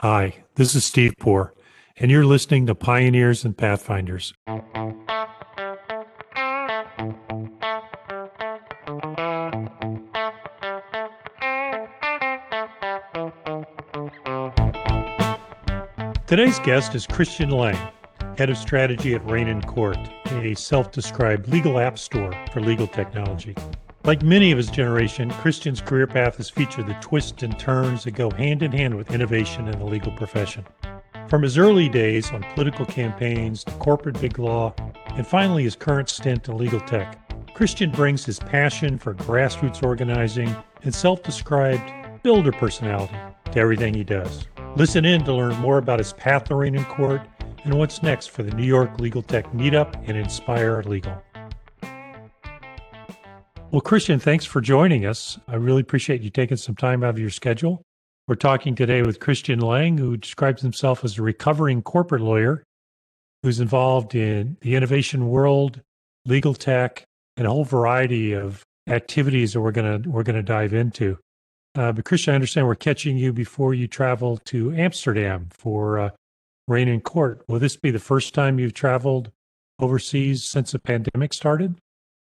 Hi, this is Steve Poor, and you're listening to Pioneers and Pathfinders. Today's guest is Christian Lang, head of strategy at Reynen Court, a self described legal app store for legal technology. Like many of his generation, Christian's career path has featured the twists and turns that go hand in hand with innovation in the legal profession. From his early days on political campaigns to corporate big law, and finally his current stint in legal tech, Christian brings his passion for grassroots organizing and self described builder personality to everything he does. Listen in to learn more about his path to Reynen Court and what's next for the New York Legal Tech Meetup and Inspire Legal. Well, Christian, thanks for joining us. I really appreciate you taking some time out of your schedule. We're talking today with Christian Lang, who describes himself as a recovering corporate lawyer who's involved in the innovation world, legal tech, and a whole variety of activities that we're gonna we're gonna dive into. Uh, but Christian, I understand we're catching you before you travel to Amsterdam for uh, Reynen Court. Will this be the first time you've traveled overseas since the pandemic started?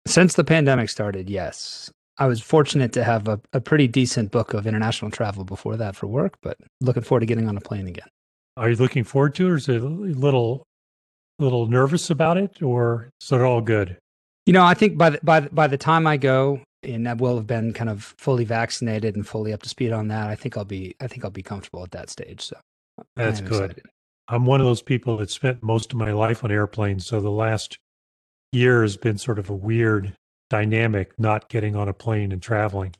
Since the pandemic started, yes. I was fortunate to have a, a pretty decent book of international travel before that for work, but looking forward to getting on a plane again. Are you looking forward to it, or is it a little, little nervous about it, or is it all good? You know, I think by the, by the, by the time I go, and I will have been kind of fully vaccinated and fully up to speed on that. I think I'll be I think I'll be comfortable at that stage. So that's good. Excited. I'm one of those people that spent most of my life on airplanes, so the last year has been sort of a weird dynamic not getting on a plane and traveling.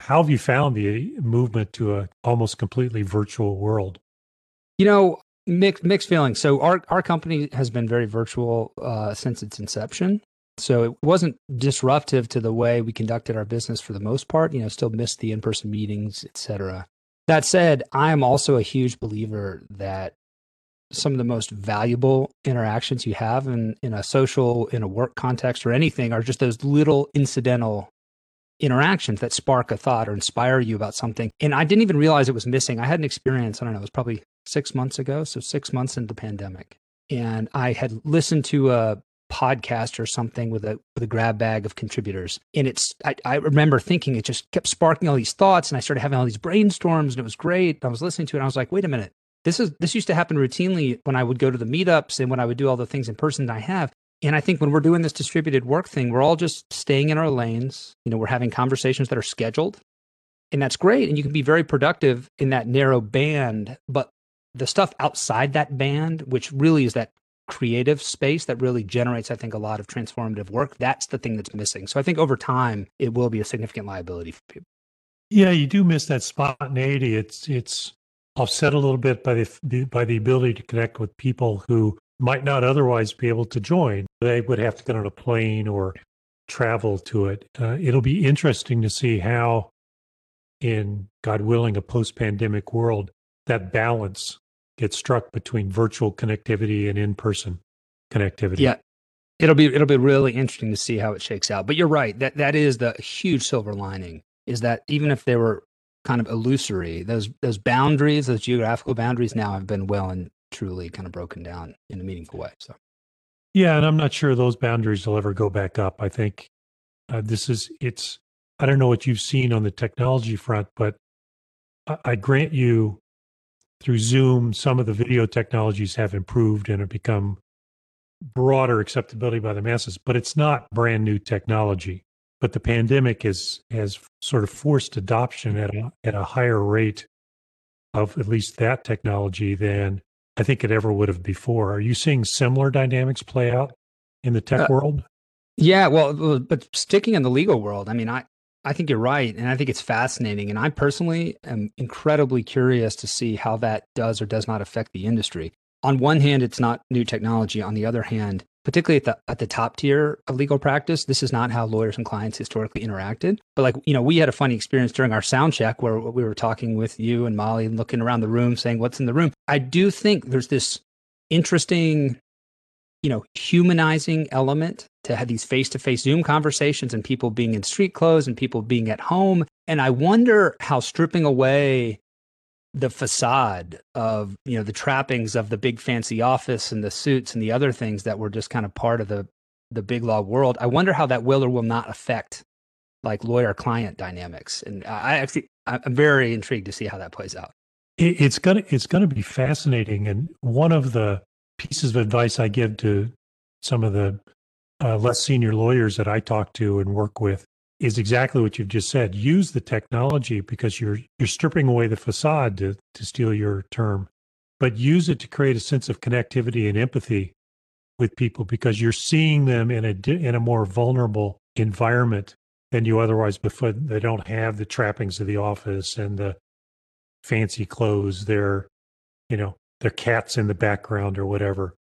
How have you found the movement to a almost completely virtual world? You know, mixed mixed feelings. So our our company has been very virtual uh, since its inception. So it wasn't disruptive to the way we conducted our business for the most part. You know, still missed the in person meetings, etc. That said, I am also a huge believer that some of the most valuable interactions you have in, in a social, in a work context or anything are just those little incidental interactions that spark a thought or inspire you about something. And I didn't even realize it was missing. I had an experience, I don't know, it was probably six months ago. So six months into the pandemic. And I had listened to a podcast or something with a with a grab bag of contributors. And it's I, I remember thinking it just kept sparking all these thoughts and I started having all these brainstorms and it was great. I was listening to it and I was like, wait a minute, this is this used to happen routinely when I would go to the meetups and when I would do all the things in person that I have. And I think when we're doing this distributed work thing, we're all just staying in our lanes. You know, we're having conversations that are scheduled. And that's great. And you can be very productive in that narrow band. But the stuff outside that band, which really is that creative space that really generates, I think, a lot of transformative work, that's the thing that's missing. So I think over time, it will be a significant liability for people. Yeah, you do miss that spontaneity. It's it's offset a little bit by the by the ability to connect with people who might not otherwise be able to join. They would have to get on a plane or travel to it. Uh, it'll be interesting to see how, in God willing, a post-pandemic world, that balance gets struck between virtual connectivity and in-person connectivity. Yeah, it'll be it'll be really interesting to see how it shakes out. But you're right that that is the huge silver lining is that even if there were kind of illusory. Those those boundaries, those geographical boundaries, now have been well and truly kind of broken down in a meaningful way. So, yeah, and I'm not sure those boundaries will ever go back up. I think uh, this is it's. I don't know what you've seen on the technology front, but I, I grant you through Zoom, some of the video technologies have improved and have become broader acceptability by the masses, but it's not brand new technology but the pandemic has has sort of forced adoption at a, at a higher rate of at least that technology than I think it ever would have before. Are you seeing similar dynamics play out in the tech uh, world? Yeah, well, but sticking in the legal world, I mean, I I think you're right, and I think it's fascinating, and I personally am incredibly curious to see how that does or does not affect the industry. On one hand, it's not new technology. On the other hand, particularly at the at the top tier of legal practice, this is not how lawyers and clients historically interacted. But like, you know, we had a funny experience during our sound check where we were talking with you and Molly and looking around the room saying what's in the room. I do think there's this interesting, you know, humanizing element to have these face-to-face Zoom conversations and people being in street clothes and people being at home. And I wonder how stripping away the facade of you know the trappings of the big fancy office and the suits and the other things that were just kind of part of the the big law world. I wonder how that will or will not affect like lawyer client dynamics. And I actually I'm very intrigued to see how that plays out. It's gonna it's gonna be fascinating. And one of the pieces of advice I give to some of the uh, less senior lawyers that I talk to and work with is exactly what you've just said. Use the technology because you're you're stripping away the facade to to steal your term, but use it to create a sense of connectivity and empathy with people because you're seeing them in a in a more vulnerable environment than you otherwise before. They don't have the trappings of the office and the fancy clothes. They're you know their cats in the background or whatever,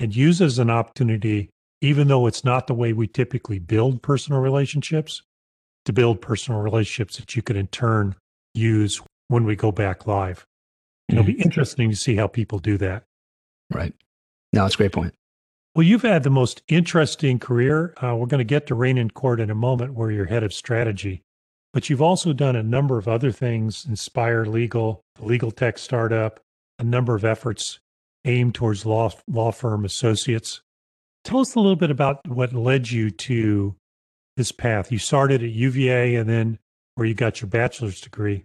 and use as an opportunity. Even though it's not the way we typically build personal relationships, to build personal relationships that you could in turn use when we go back live. It'll be mm-hmm. interesting to see how people do that. Right. No, it's a great point. Well, you've had the most interesting career. Uh, we're going to get to Reynen Court in a moment, where you're head of strategy. But you've also done a number of other things Inspire Legal, the legal tech startup, a number of efforts aimed towards law, law firm associates. Tell us a little bit about what led you to this path. You started at UVA and then where you got your bachelor's degree.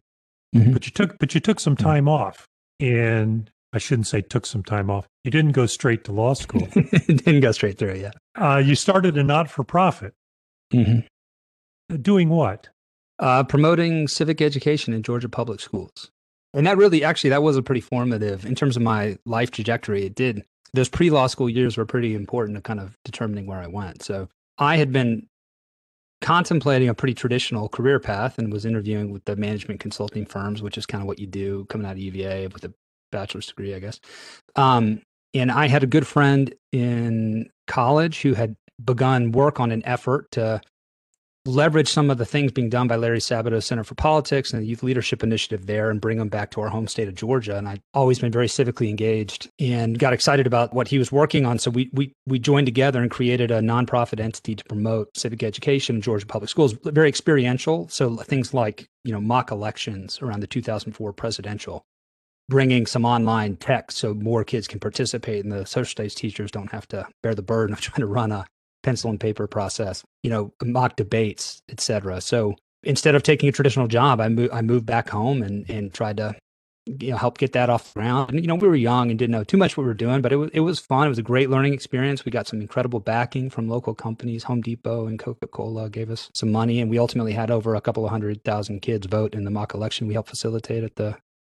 Mm-hmm. But you took but you took some time mm-hmm. off. And I shouldn't say took some time off. You didn't go straight to law school. didn't go straight through, yeah. Uh, you started a not for profit. Mm-hmm. Doing what? Uh, promoting civic education in Georgia public schools. And that really, actually, that was a pretty formative in terms of my life trajectory. It did. Those pre law school years were pretty important to kind of determining where I went. So I had been contemplating a pretty traditional career path and was interviewing with the management consulting firms, which is kind of what you do coming out of UVA with a bachelor's degree, I guess. Um, and I had a good friend in college who had begun work on an effort to leverage some of the things being done by Larry Sabato Center for Politics and the Youth Leadership Initiative there and bring them back to our home state of Georgia. And I'd always been very civically engaged and got excited about what he was working on. So we we we joined together and created a nonprofit entity to promote civic education in Georgia public schools. Very experiential. So things like you know mock elections around the 2004 presidential. Bringing some online tech so more kids can participate and the social studies teachers don't have to bear the burden of trying to run a pencil and paper process, you know, mock debates, etc. So instead of taking a traditional job, I moved I moved back home and and tried to you know help get that off the ground. And you know, we were young and didn't know too much what we were doing, but it was it was fun. It was a great learning experience. We got some incredible backing from local companies. Home Depot and Coca Cola gave us some money, and we ultimately had over a couple of hundred thousand kids vote in the mock election we helped facilitate at the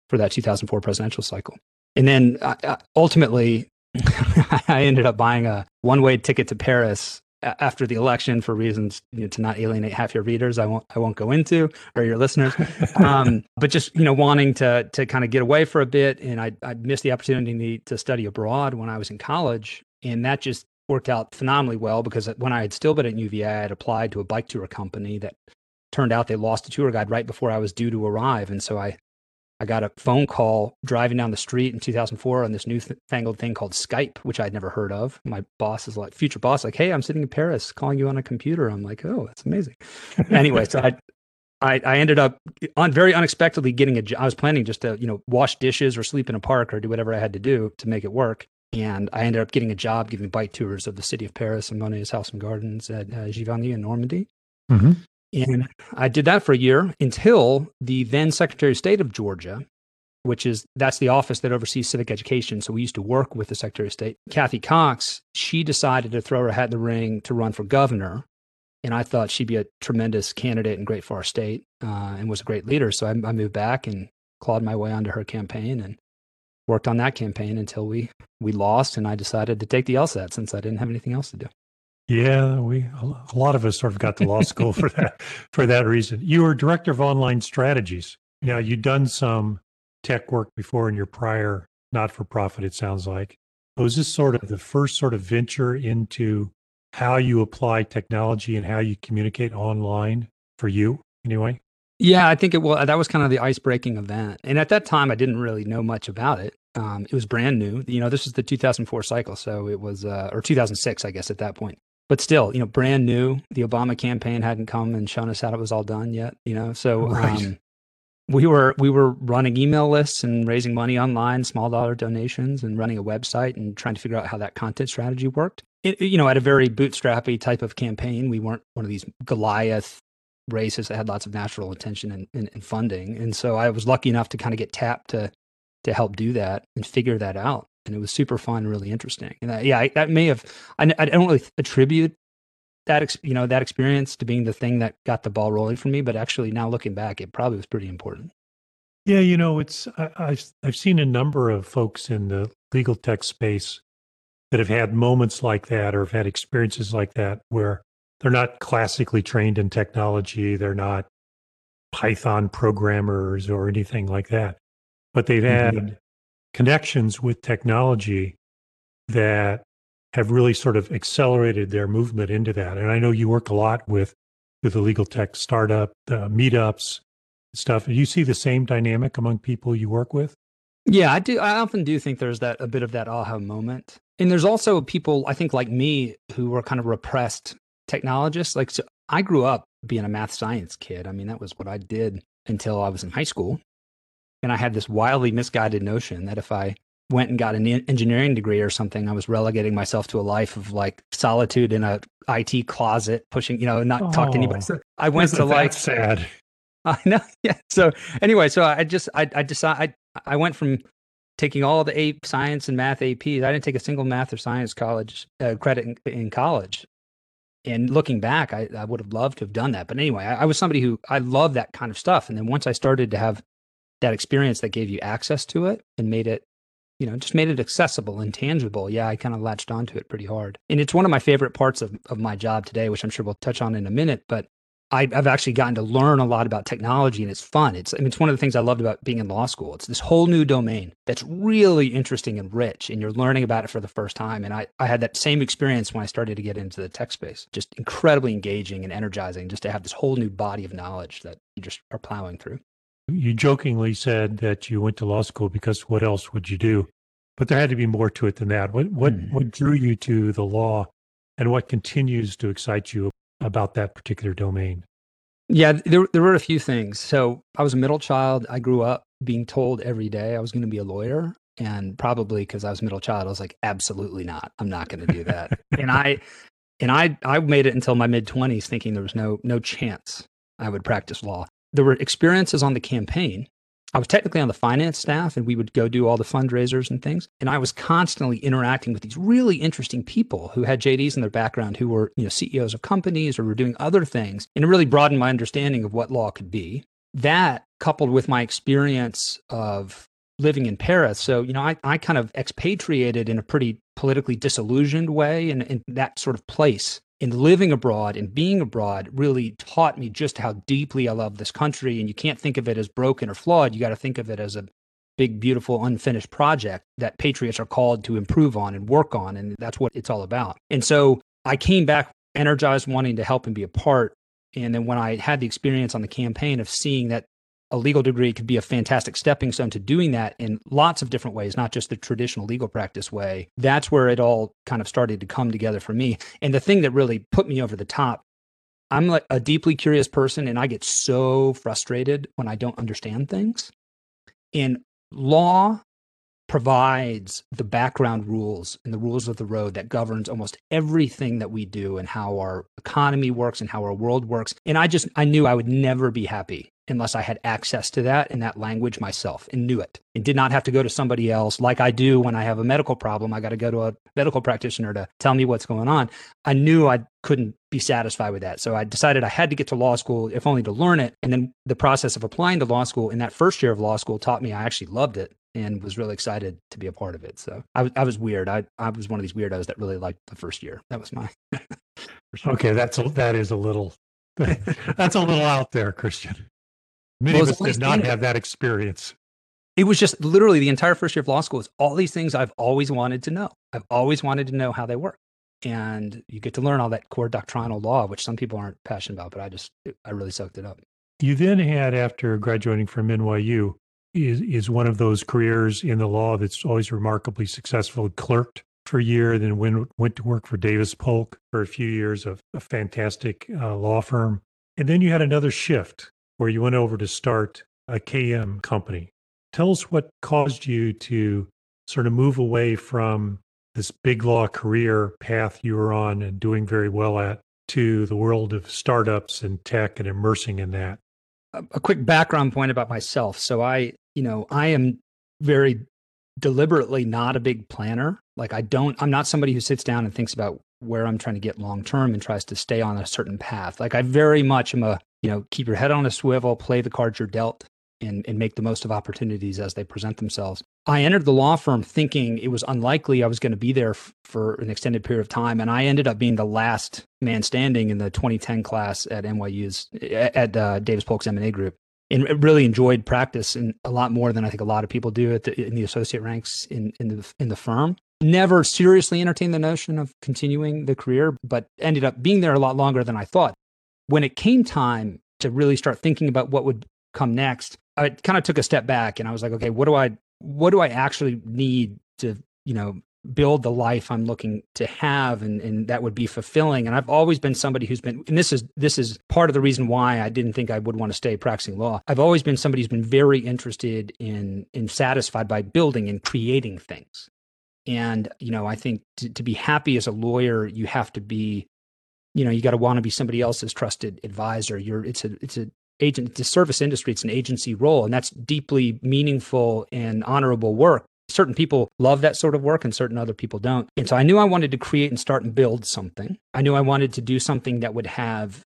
for that 2004 presidential cycle. And then uh, ultimately, I ended up buying a one way ticket to Paris after the election for reasons you know, to not alienate half your readers. I won't I won't go into or your listeners, um, but just you know wanting to to kind of get away for a bit, and I I missed the opportunity to study abroad when I was in college, and that just worked out phenomenally well because when I had still been at UVA, I had applied to a bike tour company that turned out they lost a tour guide right before I was due to arrive, and so I I got a phone call driving down the street in 2004 on this newfangled thing called Skype, which I'd never heard of. My boss is like, future boss, like, hey, I'm sitting in Paris calling you on a computer. I'm like, oh, that's amazing. anyway, so I, I, I ended up on very unexpectedly getting a job. I was planning just to, you know, wash dishes or sleep in a park or do whatever I had to do to make it work. And I ended up getting a job giving bike tours of the city of Paris and Monet's House and Gardens at uh, Giverny in Normandy. Mm-hmm. And I did that for a year until the then Secretary of State of Georgia, which is that's the office that oversees civic education. So we used to work with the Secretary of State, Cathy Cox. She decided to throw her hat in the ring to run for governor. And I thought she'd be a tremendous candidate and great for our state uh, and was a great leader. So I, I moved back and clawed my way onto her campaign and worked on that campaign until we we lost and I decided to take the LSAT since I didn't have anything else to do. Yeah, we a lot of us sort of got to law school for that for that reason. You were director of online strategies. Now you'd done some tech work before in your prior not for profit. It sounds like was this sort of the first sort of venture into how you apply technology and how you communicate online for you anyway. Yeah, I think it was that was kind of the ice breaking event, and at that time I didn't really know much about it. Um, it was brand new. You know, this was the 2004 cycle, so it was uh, or 2006, I guess, at that point but still, you know, brand new. The Obama campaign hadn't come and shown us how it was all done yet, you know. So, right. um, we were we were running email lists and raising money online, small dollar donations, and running a website and trying to figure out how that content strategy worked. It, you know, at a very bootstrappy type of campaign, we weren't one of these Goliath races that had lots of natural attention and, and, and funding. And so I was lucky enough to kind of get tapped to to help do that and figure that out. And it was super fun, and really interesting. And that, yeah, I, that may have I, I don't really attribute that you know that experience to being the thing that got the ball rolling for me. But actually, now looking back, it probably was pretty important. Yeah, you know, it's I, I've I've seen a number of folks in the legal tech space that have had moments like that or have had experiences like that where they're not classically trained in technology, they're not Python programmers or anything like that, but they've had mm-hmm. Connections with technology that have really sort of accelerated their movement into that. And I know you work a lot with with the legal tech startup uh, meetups stuff. Do you see the same dynamic among people you work with? Yeah, I do. I often do think there's that a bit of that aha moment, and there's also people I think like me who were kind of repressed technologists. Like, so I grew up being a math science kid. I mean, that was what I did until I was in high school, and I had this wildly misguided notion that if I went and got an engineering degree or something, I was relegating myself to a life of like solitude in a IT closet, pushing, you know, not oh, talk to anybody. So I went to like sad. I know. Yeah. So anyway, so I just I I decided I I went from taking all the AP science and math APs. I didn't take a single math or science college uh, credit in, in, college. And looking back, I, I would have loved to have done that. But anyway, I, I was somebody who I love that kind of stuff. And then once I started to have that experience that gave you access to it and made it you know, just made it accessible and tangible. Yeah, I kind of latched onto it pretty hard. And it's one of my favorite parts of, of my job today, which I'm sure we'll touch on in a minute. But I, have actually gotten to learn a lot about technology and it's fun. It's, I mean, it's one of the things I loved about being in law school. It's this whole new domain that's really interesting and rich, and you're learning about it for the first time. And I, I had that same experience when I started to get into the tech space. Just incredibly engaging and energizing just to have this whole new body of knowledge that you just are plowing through. You jokingly said that you went to law school because what else would you do? But there had to be more to it than that. What what mm. what drew you to the law and what continues to excite you about that particular domain? Yeah, there there were a few things. So I was a middle child. I grew up being told every day I was going to be a lawyer, and probably because I was middle child, I was like, absolutely not. I'm not going to do that. and I and I I made it until my mid twenties, thinking there was no no chance I would practice law. There were experiences on the campaign I was technically on the finance staff and we would go do all the fundraisers and things. And I was constantly interacting with these really interesting people who had JDs in their background who were, you know, CEOs of companies or were doing other things. And it really broadened my understanding of what law could be. That coupled with my experience of living in Paris. So, you know, I, I kind of expatriated in a pretty politically disillusioned way in, in that sort of place and living abroad and being abroad really taught me just how deeply I love this country. And you can't think of it as broken or flawed. You got to think of it as a big, beautiful, unfinished project that patriots are called to improve on and work on. And that's what it's all about. And so I came back energized, wanting to help and be a part. And then when I had the experience on the campaign of seeing that a legal degree could be a fantastic stepping stone to doing that in lots of different ways, not just the traditional legal practice way. That's where it all kind of started to come together for me. And the thing that really put me over the top, I'm like a deeply curious person and I get so frustrated when I don't understand things. And law provides the background rules and the rules of the road that governs almost everything that we do and how our economy works and how our world works. And I just I knew I would never be happy unless I had access to that and that language myself and knew it and did not have to go to somebody else like I do when I have a medical problem. I got to go to a medical practitioner to tell me what's going on. I knew I couldn't be satisfied with that. So I decided I had to get to law school, if only to learn it. And then the process of applying to law school in that first year of law school taught me I actually loved it and was really excited to be a part of it. So I was, I was weird. I, I was one of these weirdos that really liked the first year. That was my. okay. That's, that is a little, that's a little out there, Christian. Many well, of us did not have that experience. It was just literally the entire first year of law school is all these things I've always wanted to know. I've always wanted to know how they work. And you get to learn all that core doctrinal law, which some people aren't passionate about, but I just, I really soaked it up. You then had, after graduating from NYU, is, is one of those careers in the law that's always remarkably successful, clerked for a year, then went, went to work for Davis Polk for a few years, of a fantastic uh, law firm. And then you had another shift where you went over to start a KM company. Tell us what caused you to sort of move away from this big law career path you were on and doing very well at to the world of startups and tech and immersing in that. A quick background point about myself. So I, you know, I am very deliberately not a big planner. Like I don't I'm not somebody who sits down and thinks about where I'm trying to get long term and tries to stay on a certain path. Like I very much am a, you know, keep your head on a swivel, play the cards you're dealt and, and make the most of opportunities as they present themselves. I entered the law firm thinking it was unlikely I was going to be there f- for an extended period of time. And I ended up being the last man standing in the 2010 class at NYU's, at uh, Davis Polk's M&A group. And really enjoyed practice and a lot more than I think a lot of people do at the, in the associate ranks in, in the in the firm never seriously entertained the notion of continuing the career, but ended up being there a lot longer than I thought. When it came time to really start thinking about what would come next, I kind of took a step back and I was like, okay, what do I what do I actually need to, you know, build the life I'm looking to have and, and that would be fulfilling. And I've always been somebody who's been and this is this is part of the reason why I didn't think I would want to stay practicing law. I've always been somebody who's been very interested in in satisfied by building and creating things. And, you know, I think to, to be happy as a lawyer, you have to be, you know, you got to want to be somebody else's trusted advisor. You're, it's a, it's a, agent, it's a service industry, it's an agency role, and that's deeply meaningful and honorable work. Certain people love that sort of work and certain other people don't. And so I knew I wanted to create and start and build something. I knew I wanted to do something that would have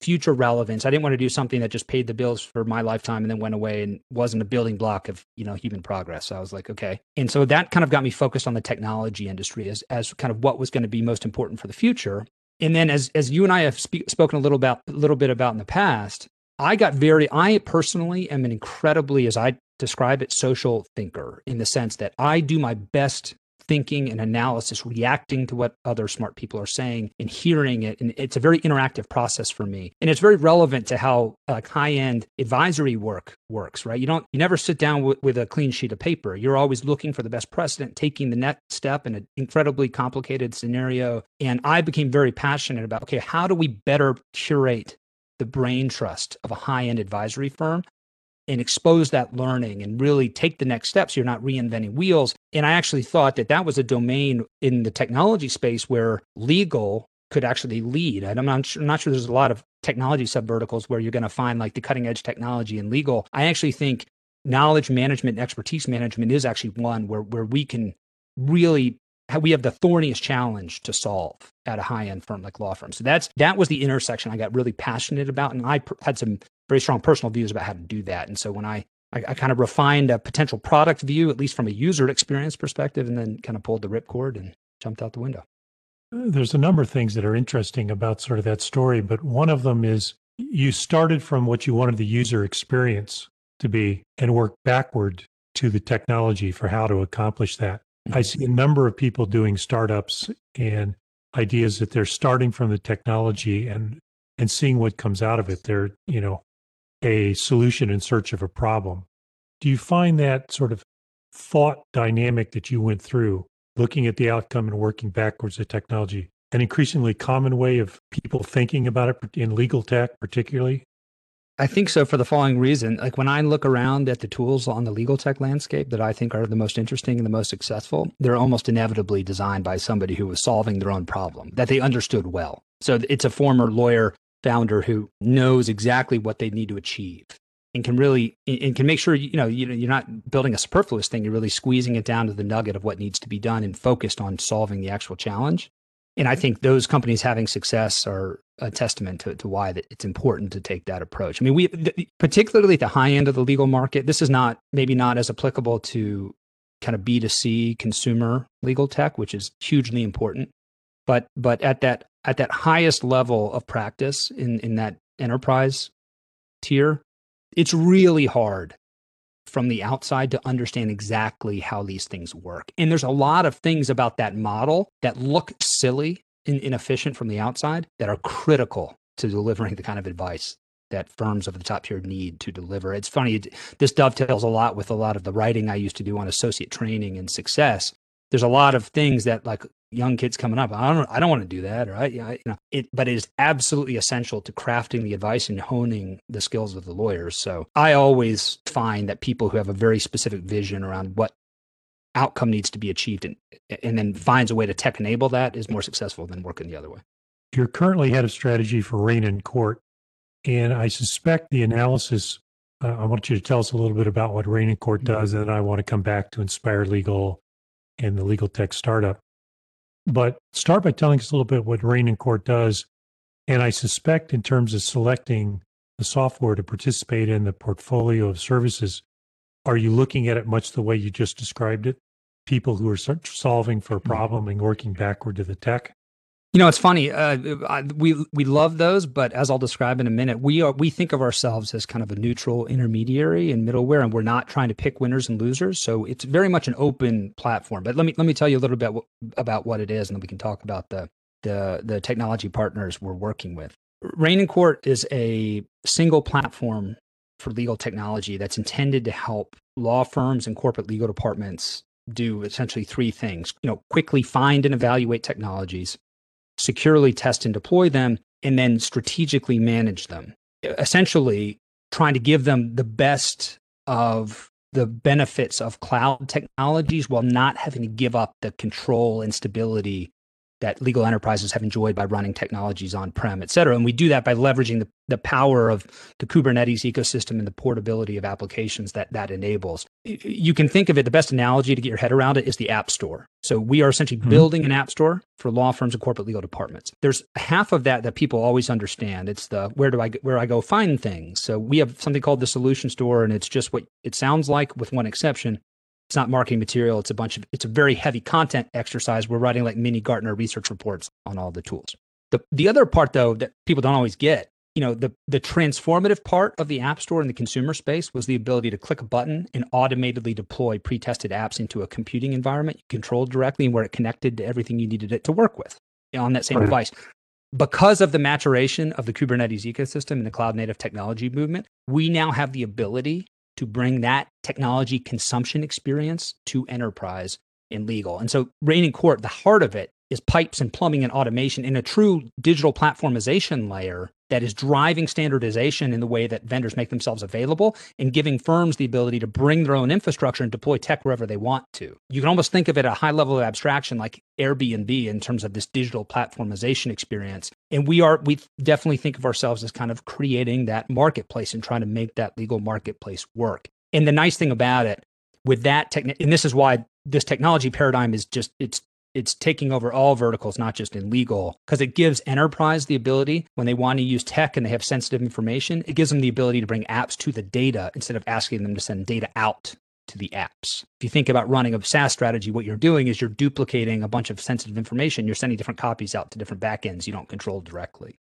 future relevance. I didn't want to do something that just paid the bills for my lifetime and then went away and wasn't a building block of, you know, human progress. So I was like, okay. And so that kind of got me focused on the technology industry as as kind of what was going to be most important for the future. And then as as you and I have spe- spoken a little about a little bit about in the past, I got very I personally am an incredibly as I describe it social thinker in the sense that I do my best thinking and analysis, reacting to what other smart people are saying and hearing it. And it's a very interactive process for me. And it's very relevant to how like high end advisory work works, right? You don't, you never sit down with a clean sheet of paper. You're always looking for the best precedent, taking the next step in an incredibly complicated scenario. And I became very passionate about, okay, how do we better curate the brain trust of a high end advisory firm and expose that learning and really take the next steps. You're not reinventing wheels. And I actually thought that that was a domain in the technology space where legal could actually lead. And I'm not sure, I'm not sure there's a lot of technology subverticals where you're going to find like the cutting edge technology in legal. I actually think knowledge management and expertise management is actually one where, where we can really we have the thorniest challenge to solve at a high end firm like law firm. So that's that was the intersection I got really passionate about, and I had some very strong personal views about how to do that. And so when I, I, I kind of refined a potential product view, at least from a user experience perspective, and then kind of pulled the ripcord and jumped out the window. Uh, there's a number of things that are interesting about sort of that story, but one of them is you started from what you wanted the user experience to be and worked backward to the technology for how to accomplish that. Mm-hmm. I see a number of people doing startups and ideas that they're starting from the technology and and seeing what comes out of it. They're, you know, a solution in search of a problem. Do you find that sort of thought dynamic that you went through, looking at the outcome and working backwards at technology, an increasingly common way of people thinking about it in legal tech, particularly? I think so for the following reason. Like when I look around at the tools on the legal tech landscape that I think are the most interesting and the most successful, they're almost inevitably designed by somebody who was solving their own problem that they understood well. So it's a former lawyer founder who knows exactly what they need to achieve and can really and can make sure you know you're not building a superfluous thing. You're really squeezing it down to the nugget of what needs to be done and focused on solving the actual challenge. And i think those companies having success are a testament to, to why that it's important to take that approach. I mean we particularly at the high end of the legal market this is not maybe not as applicable to kind of b2c consumer legal tech which is hugely important. But but at that at that highest level of practice in in that enterprise tier it's really hard from the outside to understand exactly how these things work and there's a lot of things about that model that look silly and inefficient from the outside that are critical to delivering the kind of advice that firms of the top tier need to deliver. It's funny, this dovetails a lot with a lot of the writing I used to do on associate training and success there's a lot of things that like young kids coming up. I don't I don't want to do that, right? You know, it, but it is absolutely essential to crafting the advice and honing the skills of the lawyers. So I always find that people who have a very specific vision around what outcome needs to be achieved and, and then finds a way to tech enable that is more successful than working the other way. You're currently head of strategy for Reynen Court. And I suspect the analysis, uh, I want you to tell us a little bit about what Reynen Court does, mm-hmm. and then I want to come back to Inspire Legal and the legal tech startup. But start by telling us a little bit what Reynen Court does. And I suspect, in terms of selecting the software to participate in the portfolio of services, are you looking at it much the way you just described it? People who are solving for a mm-hmm. problem and working backward to the tech? You know, it's funny. Uh, we we love those, but as I'll describe in a minute, we are we think of ourselves as kind of a neutral intermediary and middleware, and we're not trying to pick winners and losers. So it's very much an open platform. But let me let me tell you a little bit about what it is, and then we can talk about the the the technology partners we're working with. Reynen Court is a single platform for legal technology that's intended to help law firms and corporate legal departments do essentially three things. You know, quickly find and evaluate technologies securely test and deploy them, and then strategically manage them. Essentially, trying to give them the best of the benefits of cloud technologies while not having to give up the control and stability that legal enterprises have enjoyed by running technologies on prem, et cetera. And we do that by leveraging the, the power of the Kubernetes ecosystem and the portability of applications that that enables. You can think of it, the best analogy to get your head around it is the App Store. So we are essentially mm-hmm. building an app store for law firms and corporate legal departments. There's half of that that people always understand. It's the where do I where I go find things. So we have something called the solution store and it's just what it sounds like with one exception it's not marketing material. It's a bunch of, it's a very heavy content exercise. We're writing like mini Gartner research reports on all the tools. The, the other part though, that people don't always get, you know, the, the transformative part of the app store in the consumer space was the ability to click a button and automatically deploy pre-tested apps into a computing environment you controlled directly and where it connected to everything you needed it to work with on that same right. device because of the maturation of the Kubernetes ecosystem and the cloud native technology movement, we now have the ability to bring that technology consumption experience to enterprise and legal. And so Reynen Court, the heart of it is pipes and plumbing and automation in a true digital platformization layer that is driving standardization in the way that vendors make themselves available and giving firms the ability to bring their own infrastructure and deploy tech wherever they want to. You can almost think of it at a high level of abstraction like Airbnb in terms of this digital platformization experience. And we are we definitely think of ourselves as kind of creating that marketplace and trying to make that legal marketplace work. And the nice thing about it with that tech and this is why this technology paradigm is just it's it's taking over all verticals, not just in legal, because it gives enterprise the ability when they want to use tech and they have sensitive information, it gives them the ability to bring apps to the data instead of asking them to send data out to the apps. If you think about running a SaaS strategy, what you're doing is you're duplicating a bunch of sensitive information. You're sending different copies out to different backends you don't control directly.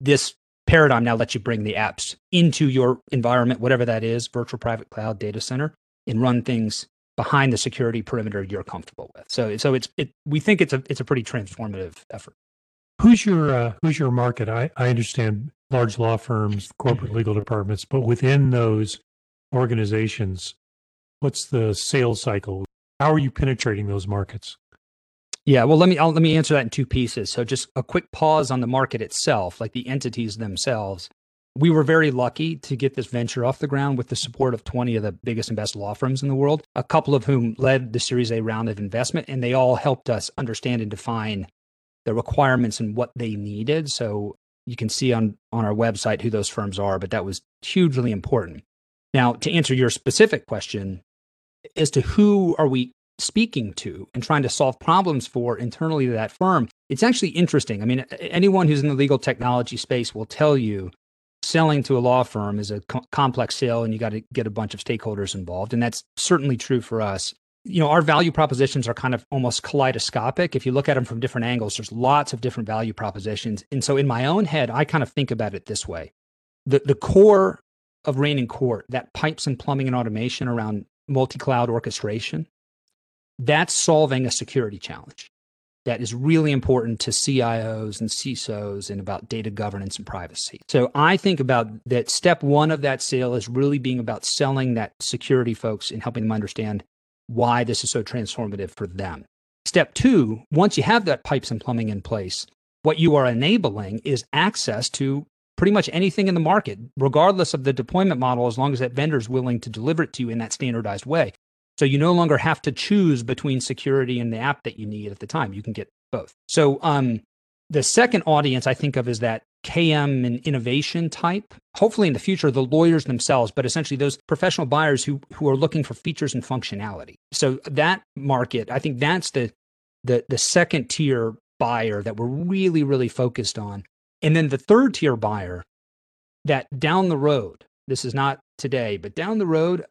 This paradigm now lets you bring the apps into your environment, whatever that is, virtual private cloud data center, and run things behind the security perimeter you're comfortable with. So so it's it we think it's a it's a pretty transformative effort. Who's your uh, who's your market? I, I understand large law firms, corporate legal departments, but within those organizations, what's the sales cycle? How are you penetrating those markets? Yeah, well, let me I'll, let me answer that in two pieces. So, just a quick pause on the market itself, like the entities themselves we were very lucky to get this venture off the ground with the support of 20 of the biggest and best law firms in the world, a couple of whom led the Series A round of investment, and they all helped us understand and define the requirements and what they needed. So you can see on, on our website who those firms are, but that was hugely important. Now, to answer your specific question as to who are we speaking to and trying to solve problems for internally to that firm, it's actually interesting. I mean, anyone who's in the legal technology space will tell you selling to a law firm is a co- complex sale and you got to get a bunch of stakeholders involved and that's certainly true for us. You know our value propositions are kind of almost kaleidoscopic. If you look at them from different angles there's lots of different value propositions and so in my own head i kind of think about it this way. The the core of Reynen Court that pipes and plumbing and automation around multi-cloud orchestration that's solving a security challenge that is really important to CIOs and CISOs and about data governance and privacy. So I think about that step one of that sale is really being about selling that security folks and helping them understand why this is so transformative for them. Step two, once you have that pipes and plumbing in place, what you are enabling is access to pretty much anything in the market, regardless of the deployment model, as long as that vendor is willing to deliver it to you in that standardized way. So you no longer have to choose between security and the app that you need at the time. You can get both. So um, the second audience I think of is that KM and innovation type. Hopefully in the future, the lawyers themselves, but essentially those professional buyers who who are looking for features and functionality. So that market, I think that's the the the second tier buyer that we're really, really focused on. And then the third tier buyer that down the road, this is not today, but down the road,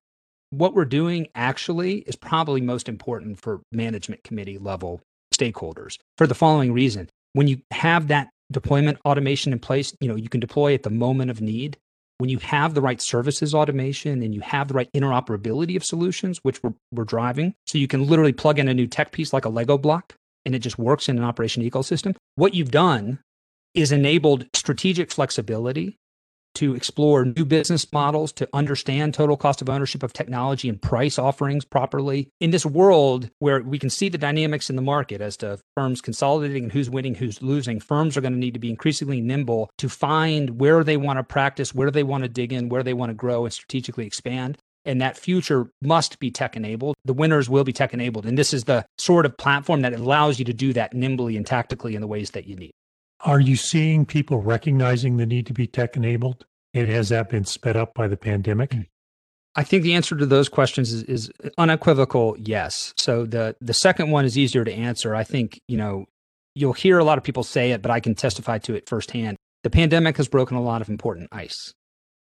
what we're doing actually is probably most important for management committee level stakeholders for the following reason. When you have that deployment automation in place, you know, you can deploy at the moment of need. When you have the right services automation and you have the right interoperability of solutions, which we're, we're driving, so you can literally plug in a new tech piece like a Lego block and it just works in an operation ecosystem. What you've done is enabled strategic flexibility to explore new business models, to understand total cost of ownership of technology and price offerings properly. In this world where we can see the dynamics in the market as to firms consolidating and who's winning, who's losing, firms are going to need to be increasingly nimble to find where they want to practice, where they want to dig in, where they want to grow and strategically expand. And that future must be tech enabled. The winners will be tech enabled. And this is the sort of platform that allows you to do that nimbly and tactically in the ways that you need. Are you seeing people recognizing the need to be tech enabled? And has that been sped up by the pandemic? I think the answer to those questions is, is, unequivocal yes. So the the second one is easier to answer. I think, you know, you'll hear a lot of people say it, but I can testify to it firsthand. The pandemic has broken a lot of important ice.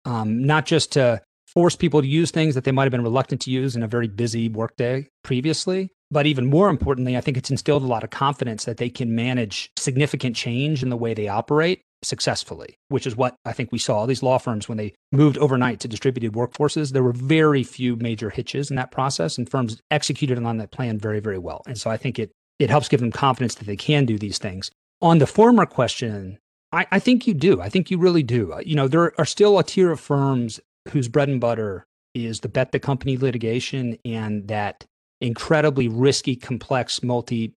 Um, not just to force people to use things that they might have been reluctant to use in a very busy workday previously. But even more importantly, I think it's instilled a lot of confidence that they can manage significant change in the way they operate successfully, which is what I think we saw. These law firms, when they moved overnight to distributed workforces, there were very few major hitches in that process, and firms executed on that plan very, very well. And so I think it it helps give them confidence that they can do these things. On the former question, I, I think you do. I think you really do. Uh, you know, there are still a tier of firms whose bread and butter is the bet the company litigation and that incredibly risky, complex, multi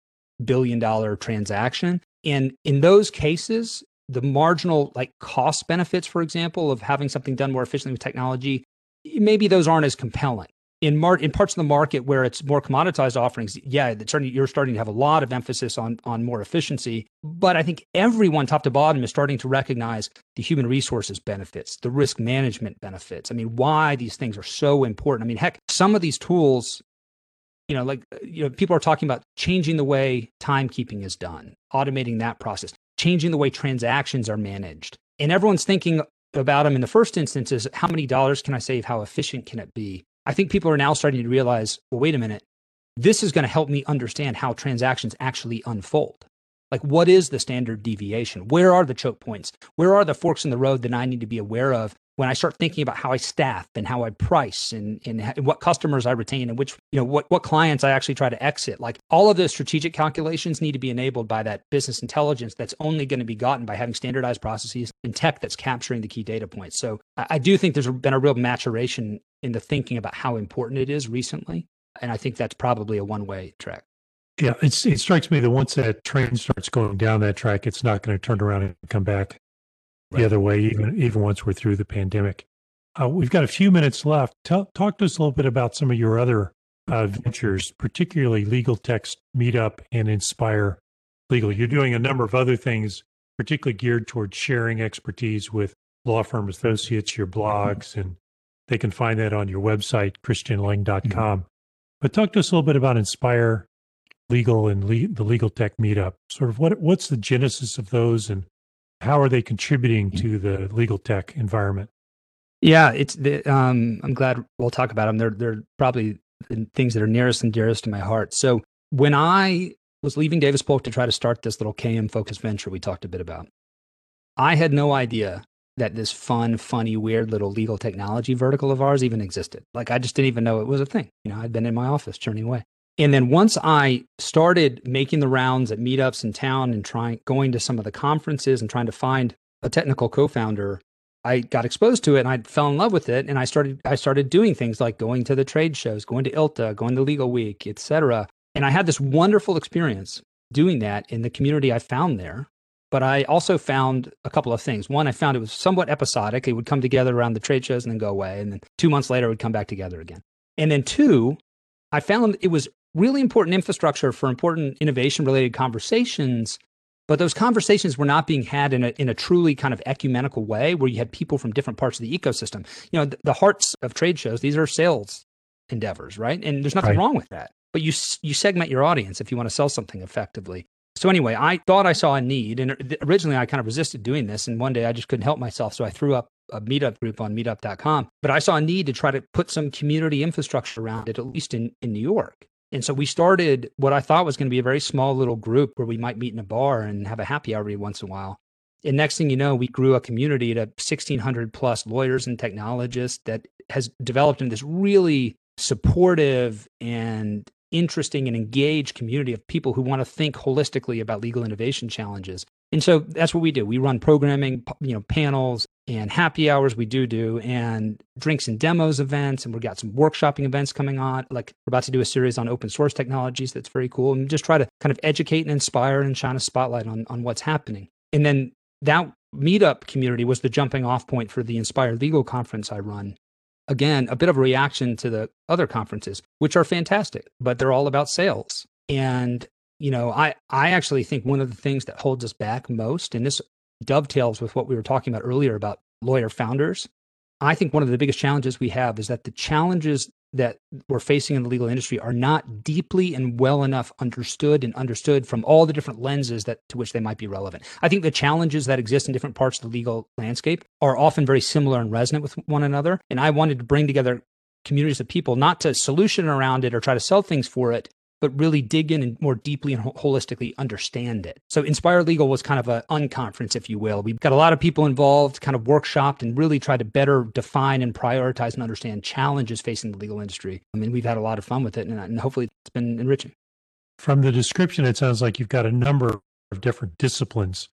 billion dollar transaction. And in those cases, the marginal like cost benefits, for example, of having something done more efficiently with technology, maybe those aren't as compelling in mar- in parts of the market where it's more commoditized offerings, yeah, starting, you're starting to have a lot of emphasis on on more efficiency. But I think everyone, top to bottom, is starting to recognize the human resources benefits, the risk management benefits. I mean, why these things are so important. I mean, heck, some of these tools, you know, like uh, you know, people are talking about changing the way timekeeping is done, automating that process, changing the way transactions are managed, and everyone's thinking about them in the first instance is how many dollars can I save? How efficient can it be? I think people are now starting to realize, well, wait a minute, this is going to help me understand how transactions actually unfold. Like, what is the standard deviation? Where are the choke points? Where are the forks in the road that I need to be aware of when I start thinking about how I staff and how I price and, and, and what customers I retain and which, you know, what, what clients I actually try to exit? Like, all of those strategic calculations need to be enabled by that business intelligence that's only going to be gotten by having standardized processes and tech that's capturing the key data points. So, I, I do think there's been a real maturation in the thinking about how important it is recently. And I think that's probably a one way track. Yeah, it strikes me that once that train starts going down that track, it's not going to turn around and come back right. the other way, even even once we're through the pandemic. Uh, we've got a few minutes left. Tell, talk to us a little bit about some of your other uh, ventures, particularly Legal Tech Meetup and Inspire Legal. You're doing a number of other things, particularly geared towards sharing expertise with law firm associates, your blogs, and they can find that on your website, christianlang.com. Mm-hmm. But talk to us a little bit about Inspire Legal and le- the Legal Tech Meetup. Sort of what what's the genesis of those, and how are they contributing to the legal tech environment? Yeah, it's the, um, I'm glad we'll talk about them. They're they're probably the things that are nearest and dearest to my heart. So when I was leaving Davis Polk to try to start this little KM focused venture we talked a bit about, I had no idea that this fun, funny, weird little legal technology vertical of ours even existed. Like I just didn't even know it was a thing. You know, I'd been in my office churning away. And then once I started making the rounds at meetups in town and trying going to some of the conferences and trying to find a technical co-founder, I got exposed to it and I fell in love with it. And I started I started doing things like going to the trade shows, going to ILTA, going to Legal Week, etc. And I had this wonderful experience doing that in the community I found there. But I also found a couple of things. One, I found it was somewhat episodic. It would come together around the trade shows and then go away. And then two months later, it would come back together again. And then two, I found it was really important infrastructure for important innovation related conversations. But those conversations were not being had in a, in a truly kind of ecumenical way where you had people from different parts of the ecosystem. You know, the, the hearts of trade shows, these are sales endeavors, right? And there's nothing right. wrong with that. But you, you segment your audience if you want to sell something effectively. So anyway, I thought I saw a need, and originally I kind of resisted doing this, and one day I just couldn't help myself, so I threw up a meetup group on meetup.com. But I saw a need to try to put some community infrastructure around it, at least in, in New York. And so we started what I thought was going to be a very small little group where we might meet in a bar and have a happy hour every once in a while. And next thing you know, we grew a community to 1,600 plus lawyers and technologists that has developed in this really supportive and interesting and engaged community of people who want to think holistically about legal innovation challenges. And so that's what we do. We run programming, you know, panels and happy hours we do do and drinks and demos events and we've got some workshopping events coming on. Like we're about to do a series on open source technologies that's very cool and just try to kind of educate and inspire and shine a spotlight on on what's happening. And then that meetup community was the jumping off point for the Inspire Legal conference I run again, a bit of a reaction to the other conferences, which are fantastic, but they're all about sales. And, you know, I, I actually think one of the things that holds us back most, and this dovetails with what we were talking about earlier about lawyer founders. I think one of the biggest challenges we have is that the challenges that we're facing in the legal industry are not deeply and well enough understood and understood from all the different lenses that to which they might be relevant. I think the challenges that exist in different parts of the legal landscape are often very similar and resonant with one another. And I wanted to bring together communities of people not to solution around it or try to sell things for it, but really dig in and more deeply and holistically understand it. So Inspire Legal was kind of an unconference, if you will. We've got a lot of people involved, kind of workshopped and really tried to better define and prioritize and understand challenges facing the legal industry. I mean, we've had a lot of fun with it and, uh, and hopefully it's been enriching. From the description, it sounds like you've got a number of different disciplines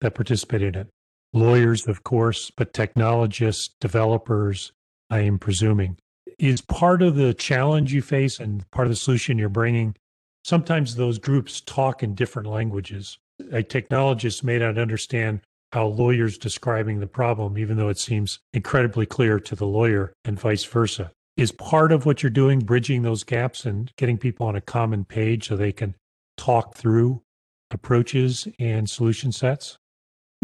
that participate in it. Lawyers, of course, but technologists, developers, I am presuming is part of the challenge you face and part of the solution you're bringing. Sometimes those groups talk in different languages. A technologist may not understand how lawyers describing the problem, even though it seems incredibly clear to the lawyer and vice versa. Is part of what you're doing bridging those gaps and getting people on a common page so they can talk through approaches and solution sets?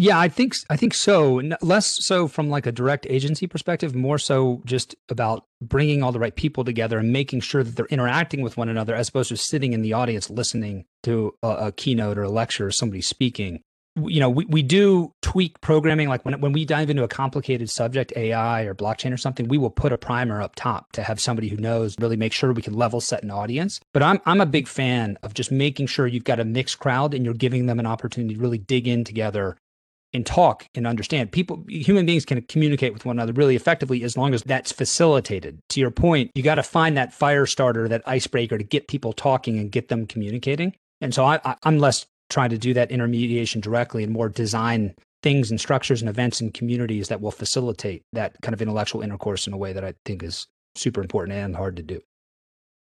Yeah, I think I think so. Less so from like a direct agency perspective, more so just about bringing all the right people together and making sure that they're interacting with one another, as opposed to sitting in the audience listening to a, a keynote or a lecture or somebody speaking. You know, we, we do tweak programming. Like when when we dive into a complicated subject, AI or blockchain or something, we will put a primer up top to have somebody who knows really make sure we can level set an audience. But I'm I'm a big fan of just making sure you've got a mixed crowd and you're giving them an opportunity to really dig in together and talk and understand. People, human beings can communicate with one another really effectively as long as that's facilitated. To your point, you got to find that fire starter, that icebreaker to get people talking and get them communicating. And so I, I'm less trying to do that intermediation directly and more design things and structures and events and communities that will facilitate that kind of intellectual intercourse in a way that I think is super important and hard to do.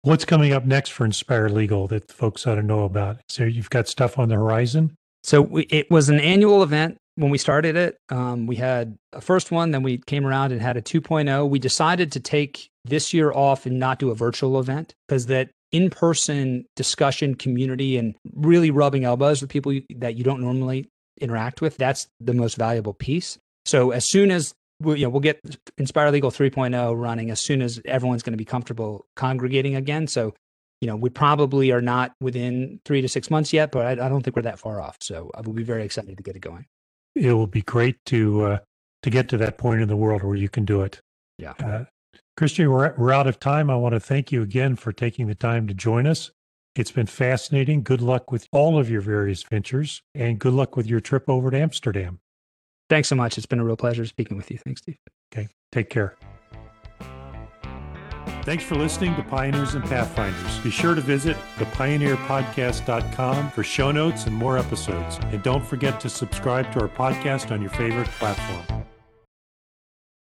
What's coming up next for Inspire Legal that folks ought to know about? So you've got stuff on the horizon? So we, it was an annual event when we started it, um, we had a first one, then we came around and had a 2.0. We decided to take this year off and not do a virtual event because that in person discussion community and really rubbing elbows with people that you don't normally interact with, that's the most valuable piece. So as soon as we, you know, we'll get Inspire Legal 3.0 running as soon as everyone's going to be comfortable congregating again. So, you know, we probably are not within three to six months yet, but I, I don't think we're that far off. So I will be very excited to get it going it will be great to uh, to get to that point in the world where you can do it. Yeah. Uh, Christian, we're, we're out of time. I want to thank you again for taking the time to join us. It's been fascinating. Good luck with all of your various ventures and good luck with your trip over to Amsterdam. Thanks so much. It's been a real pleasure speaking with you. Thanks, Steve. Okay. Take care. Thanks for listening to Pioneers and Pathfinders. Be sure to visit thepioneerpodcast.com for show notes and more episodes. And don't forget to subscribe to our podcast on your favorite platform.